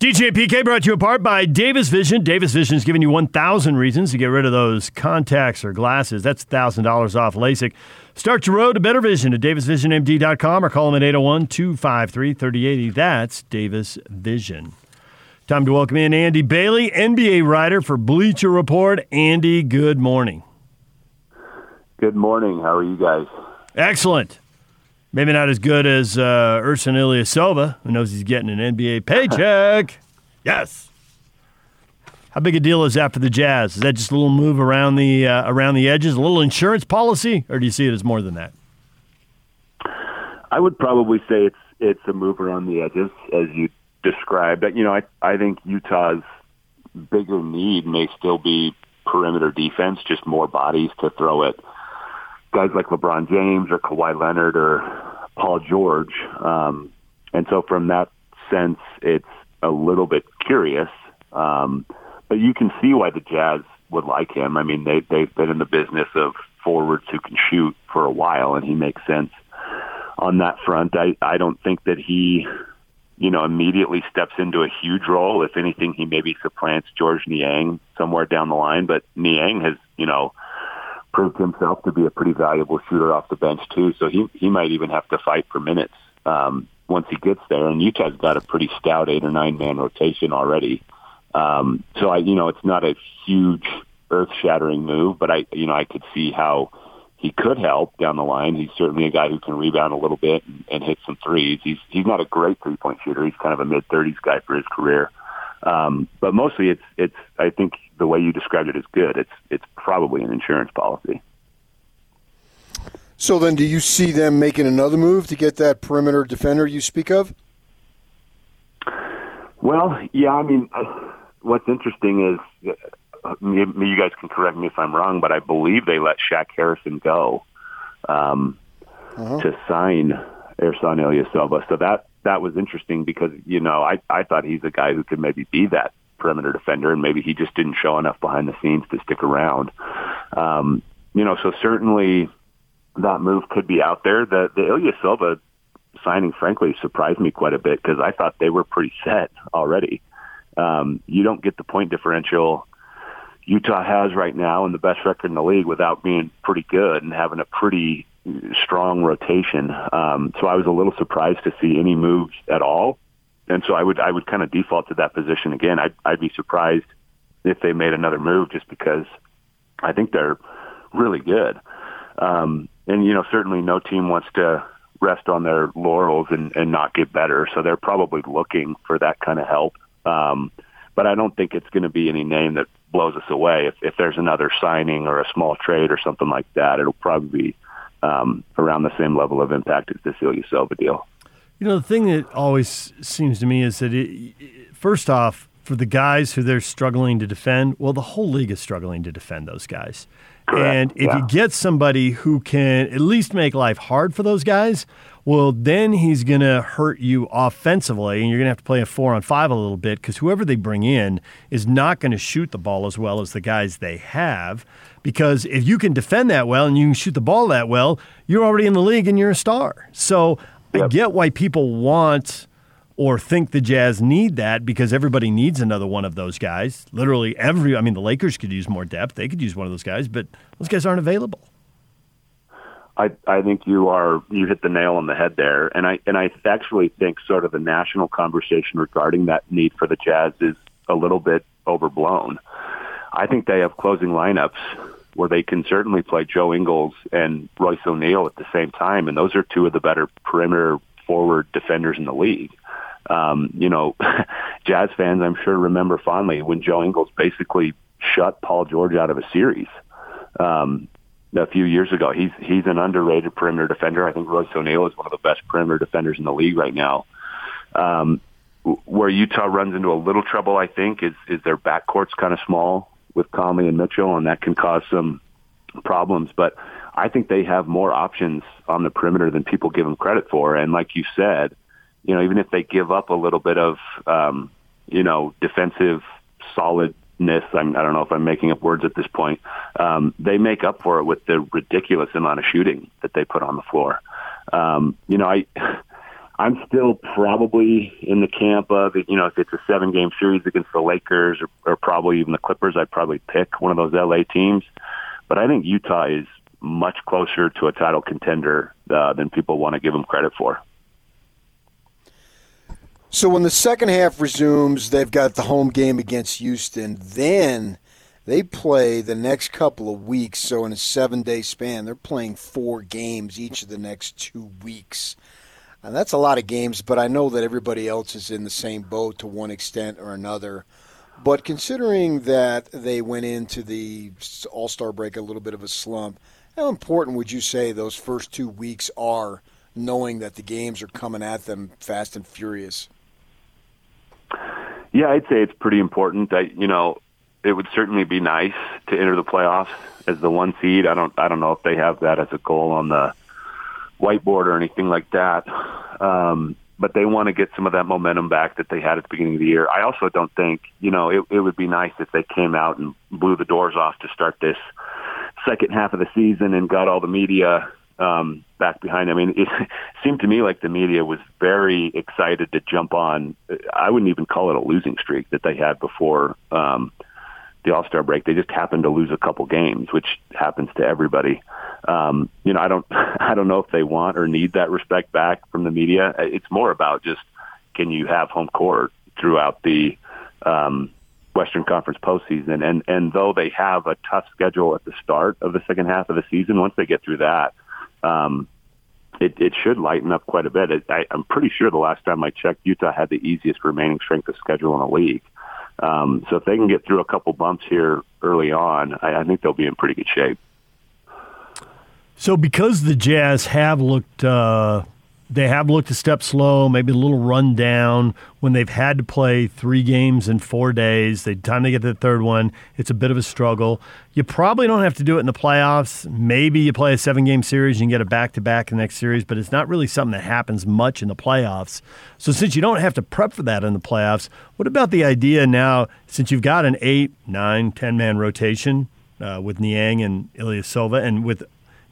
DJ PK brought to you apart by Davis Vision. Davis Vision is giving you 1,000 reasons to get rid of those contacts or glasses. That's $1,000 off LASIK. Start your road to better vision at davisvisionmd.com or call them at 801 253 3080. That's Davis Vision. Time to welcome in Andy Bailey, NBA writer for Bleacher Report. Andy, good morning. Good morning. How are you guys? Excellent. Maybe not as good as uh, Ersan Ilyasova, who knows he's getting an NBA paycheck. yes. How big a deal is that for the Jazz? Is that just a little move around the uh, around the edges, a little insurance policy, or do you see it as more than that? I would probably say it's it's a move around the edges, as you described. You know, I I think Utah's bigger need may still be perimeter defense, just more bodies to throw it guys like LeBron James or Kawhi Leonard or Paul George. Um, and so from that sense, it's a little bit curious. Um, but you can see why the Jazz would like him. I mean, they, they've been in the business of forwards who can shoot for a while, and he makes sense on that front. I, I don't think that he, you know, immediately steps into a huge role. If anything, he maybe supplants Georges Niang somewhere down the line. But Niang has, you know, proved himself to be a pretty valuable shooter off the bench too. So he he might even have to fight for minutes um, once he gets there. And Utah's got a pretty stout eight or nine man rotation already. Um, so I, you know, it's not a huge earth shattering move, but I, you know, I could see how he could help down the line. He's certainly a guy who can rebound a little bit and, and hit some threes. He's he's not a great three point shooter. He's kind of a mid thirties guy for his career. Um, but mostly, it's it's. I think the way you described it is good. It's it's probably an insurance policy. So then, do you see them making another move to get that perimeter defender you speak of? Well, yeah. I mean, uh, what's interesting is uh, you guys can correct me if I'm wrong, but I believe they let Shaq Harrison go um, uh-huh. to sign Ersan Ilyasova. So that that was interesting because you know I I thought he's a guy who could maybe be that perimeter defender, and maybe he just didn't show enough behind the scenes to stick around. Um, you know, so certainly that move could be out there. The the Ilyasova signing, frankly, surprised me quite a bit because I thought they were pretty set already. Um, you don't get the point differential Utah has right now and the best record in the league without being pretty good and having a pretty strong rotation. Um, so I was a little surprised to see any moves at all. And so I would I would kind of default to that position again. I'd, I'd be surprised if they made another move just because I think they're really good. Um, and you know certainly no team wants to rest on their laurels and, and not get better. So they're probably looking for that kind of help. Um, but I don't think it's going to be any name that blows us away. If, if there's another signing or a small trade or something like that, it'll probably be um, around the same level of impact as the Ilyasova deal. You know, the thing that always seems to me is that, it, first off, for the guys who they're struggling to defend, well, the whole league is struggling to defend those guys. Correct. And if yeah. you get somebody who can at least make life hard for those guys, well, then he's going to hurt you offensively, and you're going to have to play a four on five a little bit because whoever they bring in is not going to shoot the ball as well as the guys they have. Because if you can defend that well and you can shoot the ball that well, you're already in the league and you're a star. So yep. I get why people want or think the Jazz need that because everybody needs another one of those guys. Literally every I mean the Lakers could use more depth. They could use one of those guys, but those guys aren't available. I I think you are you hit the nail on the head there, and I and I actually think sort of the national conversation regarding that need for the Jazz is a little bit overblown. I think they have closing lineups where they can certainly play Joe Ingles and Royce O'Neale at the same time, and those are two of the better perimeter forward defenders in the league. Um, you know, Jazz fans, I'm sure, remember fondly when Joe Ingles basically shut Paul George out of a series um, a few years ago. He's he's an underrated perimeter defender. I think Royce O'Neale is one of the best perimeter defenders in the league right now. Um, where Utah runs into a little trouble, I think, is is their backcourt's kind of small with Conley and Mitchell, and that can cause some problems. But I think they have more options on the perimeter than people give them credit for. And like you said, you know, even if they give up a little bit of, um, you know, defensive solidness, I'm, I don't know if I'm making up words at this point, um, they make up for it with the ridiculous amount of shooting that they put on the floor. Um, you know, I. I'm still probably in the camp of you know if it's a seven game series against the Lakers or, or probably even the Clippers, I'd probably pick one of those LA teams. But I think Utah is much closer to a title contender uh, than people want to give them credit for. So when the second half resumes, they've got the home game against Houston. Then they play the next couple of weeks. So in a seven day span, they're playing four games each of the next two weeks. And that's a lot of games, but I know that everybody else is in the same boat to one extent or another. But considering that they went into the All Star break a little bit of a slump, how important would you say those first two weeks are, knowing that the games are coming at them fast and furious? Yeah, I'd say it's pretty important. I, you know, it would certainly be nice to enter the playoffs as the one seed. I don't, I don't know if they have that as a goal on the whiteboard or anything like that. Um, but they want to get some of that momentum back that they had at the beginning of the year. I also don't think, you know, it, it would be nice if they came out and blew the doors off to start this second half of the season and got all the media um, back behind. I mean, it seemed to me like the media was very excited to jump on. I wouldn't even call it a losing streak that they had before um, the All Star break. They just happened to lose a couple games, which happens to everybody. Um, you know, I don't, I don't know if they want or need that respect back from the media. It's more about just can you have home court throughout the um, Western Conference postseason. And and though they have a tough schedule at the start of the second half of the season, once they get through that, um, it, it should lighten up quite a bit. It, I, I'm pretty sure the last time I checked, Utah had the easiest remaining strength of schedule in the league. Um, so if they can get through a couple bumps here early on, I, I think they'll be in pretty good shape. So because the Jazz have looked uh, they have looked a step slow, maybe a little run down when they've had to play three games in four days. They time to get to the third one. It's a bit of a struggle. You probably don't have to do it in the playoffs. Maybe you play a seven game series and you get a back to back in the next series, but it's not really something that happens much in the playoffs. So since you don't have to prep for that in the playoffs, what about the idea now, since you've got an eight, nine, ten man rotation uh, with Niang and Ilyasova and with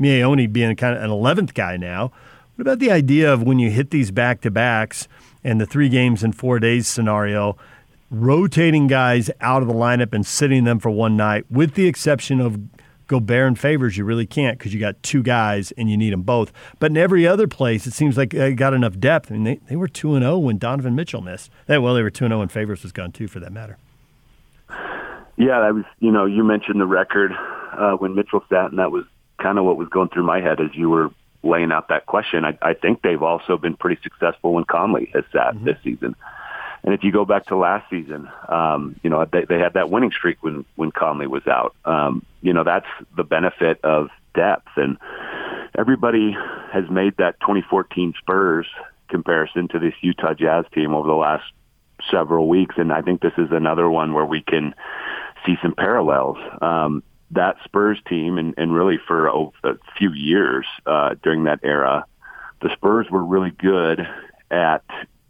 Miye being kind of an 11th guy now? What about the idea of when you hit these back to backs and the three games in four days scenario, rotating guys out of the lineup and sitting them for one night, with the exception of Gobert and Favors, you really can't because you got two guys and you need them both. But in every other place, it seems like they got enough depth. I mean, they, they were 2 0 when Donovan Mitchell missed. Well, they were 2 0 when Favors was gone, too, for that matter. Yeah, that was, you know, you mentioned the record uh, when Mitchell sat, and that was kind of what was going through my head as you were laying out that question. I, I think they've also been pretty successful when Conley has sat mm-hmm. this season. And if you go back to last season, um, you know they, they had that winning streak when when Conley was out. Um, you know that's the benefit of depth, and everybody has made that 2014 Spurs comparison to this Utah Jazz team over the last several weeks, and I think this is another one where we can see some parallels. Um, that Spurs team, and, and really for a, a few years uh, during that era, the Spurs were really good at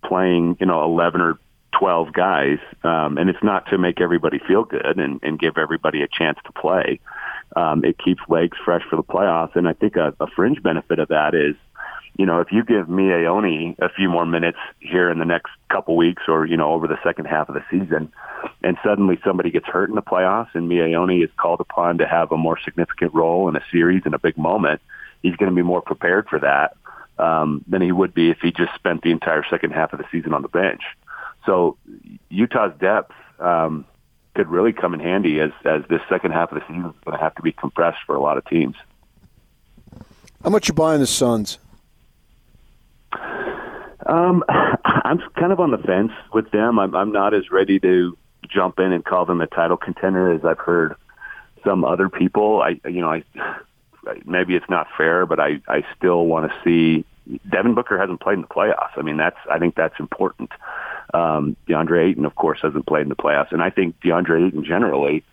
playing, you know, 11 or 12 guys. Um, and it's not to make everybody feel good and, and give everybody a chance to play. Um, it keeps legs fresh for the playoffs. And I think a, a fringe benefit of that is you know, if you give Miye Oni a few more minutes here in the next couple weeks or, you know, over the second half of the season, and suddenly somebody gets hurt in the playoffs and Miye Oni is called upon to have a more significant role in a series in a big moment, he's going to be more prepared for that um, than he would be if he just spent the entire second half of the season on the bench. So Utah's depth um, could really come in handy as, as this second half of the season is going to have to be compressed for a lot of teams. How much you buying the Suns? Um, I'm kind of on the fence with them. I'm, I'm not as ready to jump in and call them a title contender as I've heard some other people. I, you know, I maybe it's not fair, but I, I still want to see. Devin Booker hasn't played in the playoffs. I mean, that's I think that's important. Um, DeAndre Ayton, of course, hasn't played in the playoffs, and I think DeAndre Ayton generally,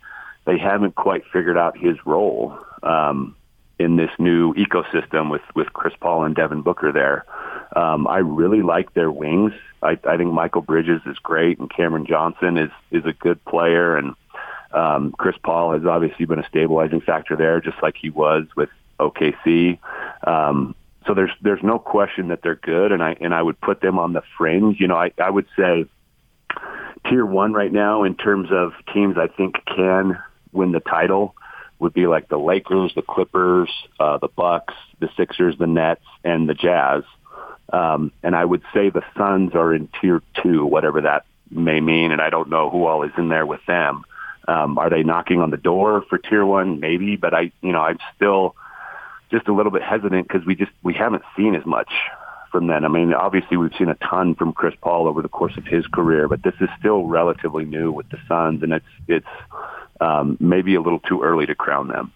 they haven't quite figured out his role um, in this new ecosystem with with Chris Paul and Devin Booker there. Um, I really like their wings. I, I think Mikal Bridges is great, and Cameron Johnson is is a good player, and um, Chris Paul has obviously been a stabilizing factor there, just like he was with OKC. Um, so there's there's no question that they're good, and I and I would put them on the fringe. You know, I I would say tier one right now in terms of teams I think can win the title would be like the Lakers, the Clippers, uh, the Bucks, the Sixers, the Nets, and the Jazz. Um, and I would say the Suns are in tier two, whatever that may mean, and I don't know who all is in there with them. Um, are they knocking on the door for tier one? Maybe, but I, you know, I'm still just a little bit hesitant because we just we haven't seen as much from them. I mean, obviously we've seen a ton from Chris Paul over the course of his career, but this is still relatively new with the Suns, and it's it's um, maybe a little too early to crown them.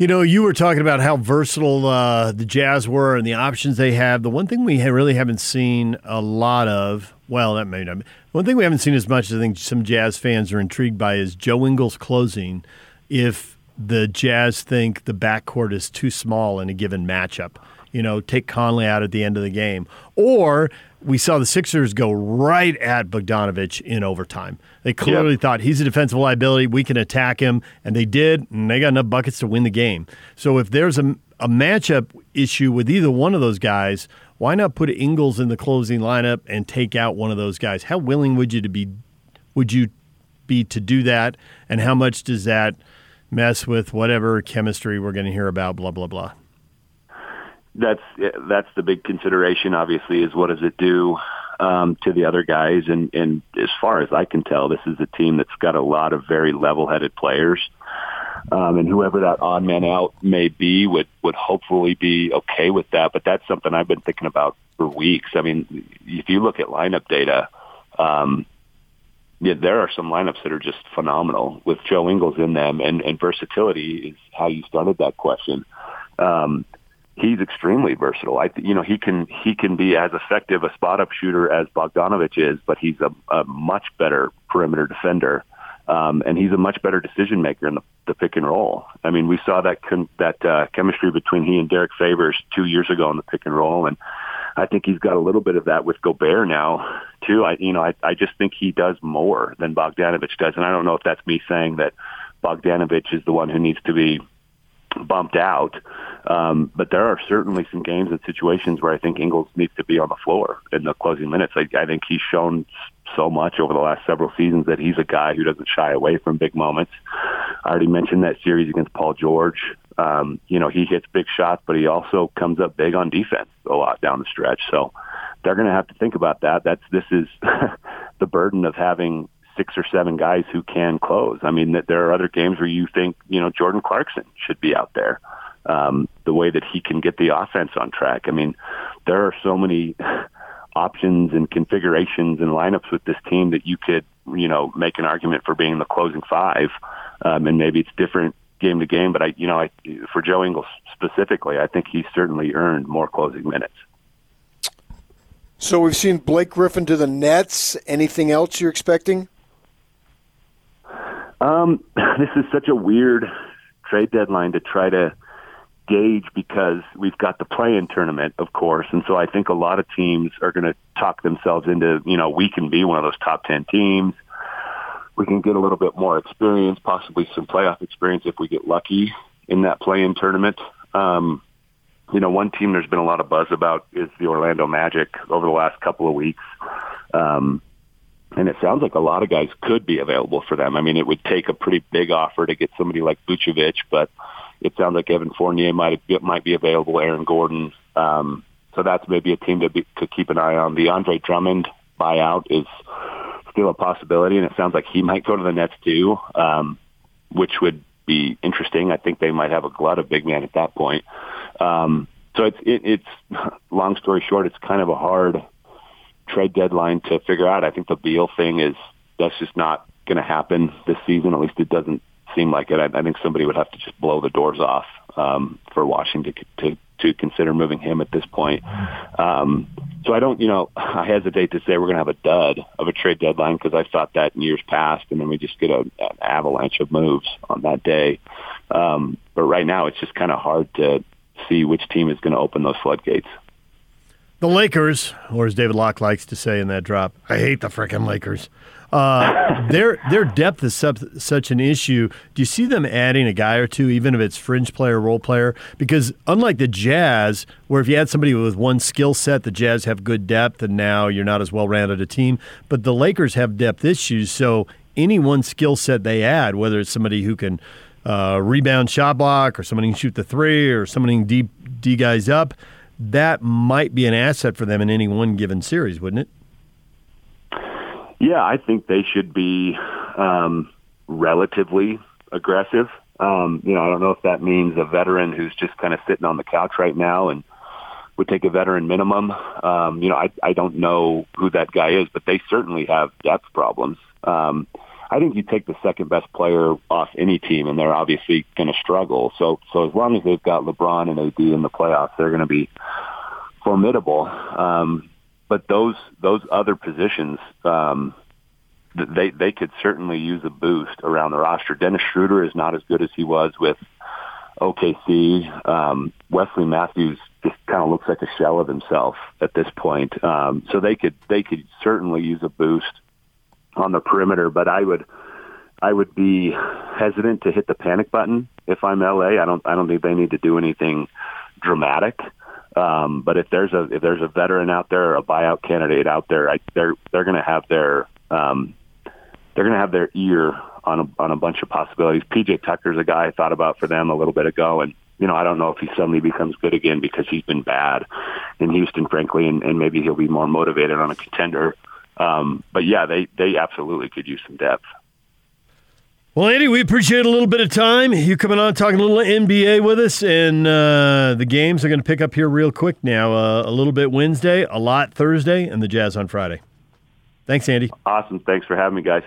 You know, you were talking about how versatile uh, the Jazz were and the options they have. The one thing we really haven't seen a lot of, well, that may not be, one thing we haven't seen as much, as I think some Jazz fans are intrigued by, is Joe Ingles closing. If the Jazz think the backcourt is too small in a given matchup, you know, take Conley out at the end of the game. Or we saw the Sixers go right at Bogdanovich in overtime. They clearly yep. thought he's a defensive liability. We can attack him, and they did, and they got enough buckets to win the game. So if there's a, a matchup issue with either one of those guys, why not put Ingles in the closing lineup and take out one of those guys? How willing would you to be? Would you be to do that? And how much does that mess with whatever chemistry we're going to hear about? Blah blah blah that's that's the big consideration. Obviously, is what does it do um, to the other guys? And and as far as I can tell, this is a team that's got a lot of very level-headed players. Um, and whoever that odd man out may be would would hopefully be okay with that. But that's something I've been thinking about for weeks. I mean, if you look at lineup data, um, yeah, there are some lineups that are just phenomenal with Joe Ingles in them, and and versatility is how you started that question. Um, he's extremely versatile. I, you know, he can he can be as effective a spot up shooter as Bogdanovich is, but he's a, a much better perimeter defender, um, and he's a much better decision maker in the, the pick and roll. I mean, we saw that con- that uh, chemistry between he and Derrick Favors two years ago in the pick and roll, and I think he's got a little bit of that with Gobert now too. I you know I I just think he does more than Bogdanovich does, and I don't know if that's me saying that Bogdanovich is the one who needs to be bumped out. Um, but there are certainly some games and situations where I think Ingles needs to be on the floor in the closing minutes. I, I think he's shown so much over the last several seasons that he's a guy who doesn't shy away from big moments. I already mentioned that series against Paul George. Um, you know, he hits big shots, but he also comes up big on defense a lot down the stretch. So they're going to have to think about that. That's this is the burden of having six or seven guys who can close. I mean, that there are other games where you think, you know, Jordan Clarkson should be out there. Um, the way that he can get the offense on track. I mean, there are so many options and configurations and lineups with this team that you could, you know, make an argument for being the closing five. Um, and maybe it's different game to game, but I, you know, I, for Joe Ingles specifically, I think he's certainly earned more closing minutes. So we've seen Blake Griffin to the Nets. Anything else you're expecting? Um, this is such a weird trade deadline to try to gauge because we've got the play-in tournament, of course, and so I think a lot of teams are going to talk themselves into, you know, we can be one of those top ten teams. We can get a little bit more experience, possibly some playoff experience if we get lucky in that play-in tournament. Um, you know, one team there's been a lot of buzz about is the Orlando Magic over the last couple of weeks. Um, and it sounds like a lot of guys could be available for them. I mean, it would take a pretty big offer to get somebody like Vucevic, but it sounds like Evan Fournier might might be available. Aaron Gordon, um, so that's maybe a team to be, to keep an eye on. The Andre Drummond buyout is still a possibility, and it sounds like he might go to the Nets too, um, which would be interesting. I think they might have a glut of big men at that point. Um, so it's it, it's long story short, it's kind of a hard trade deadline to figure out. I think the Beal thing is that's just not going to happen this season. At least it doesn't seem like it. I, I think somebody would have to just blow the doors off um, for Washington to, to to consider moving him at this point. Um, so I don't, you know, I hesitate to say we're going to have a dud of a trade deadline because I thought that in years past, and then we just get a, an avalanche of moves on that day. Um, but right now, it's just kind of hard to see which team is going to open those floodgates. The Lakers, or as David Locke likes to say in that drop, I hate the frickin' Lakers. Uh, their their depth is sub, such an issue. Do you see them adding a guy or two, even if it's fringe player, role player? Because unlike the Jazz, where if you had somebody with one skill set, the Jazz have good depth, and now you're not as well rounded a team. But the Lakers have depth issues, so any one skill set they add, whether it's somebody who can uh, rebound, shot block, or somebody can shoot the three, or somebody can D, D guys up, that might be an asset for them in any one given series, wouldn't it? Yeah, I think they should be um, relatively aggressive. Um, you know, I don't know if that means a veteran who's just kind of sitting on the couch right now and would take a veteran minimum. Um, you know, I, I don't know who that guy is, but they certainly have depth problems. Um, I think you take the second best player off any team, and they're obviously going to struggle. So, so as long as they've got LeBron and AD in the playoffs, they're going to be formidable. Um, but those those other positions, um, they they could certainly use a boost around the roster. Dennis Schroeder is not as good as he was with OKC. Um, Wesley Matthews just kind of looks like a shell of himself at this point. Um, so they could they could certainly use a boost on the perimeter. But I would I would be hesitant to hit the panic button if I'm LA. I don't I don't think they need to do anything dramatic. Um, but if there's a if there's a veteran out there or a buyout candidate out there, I, they're they're going to have their um, they're going to have their ear on a, on a bunch of possibilities. PJ Tucker's a guy I thought about for them a little bit ago, and you know I don't know if he suddenly becomes good again because he's been bad in Houston, frankly, and, and maybe he'll be more motivated on a contender. Um, but yeah, they they absolutely could use some depth. Well, Andy, we appreciate a little bit of time. You coming on talking a little NBA with us, and uh, the games are going to pick up here real quick now. Uh, a little bit Wednesday, a lot Thursday, and the Jazz on Friday. Thanks, Andy. Awesome. Thanks for having me, guys.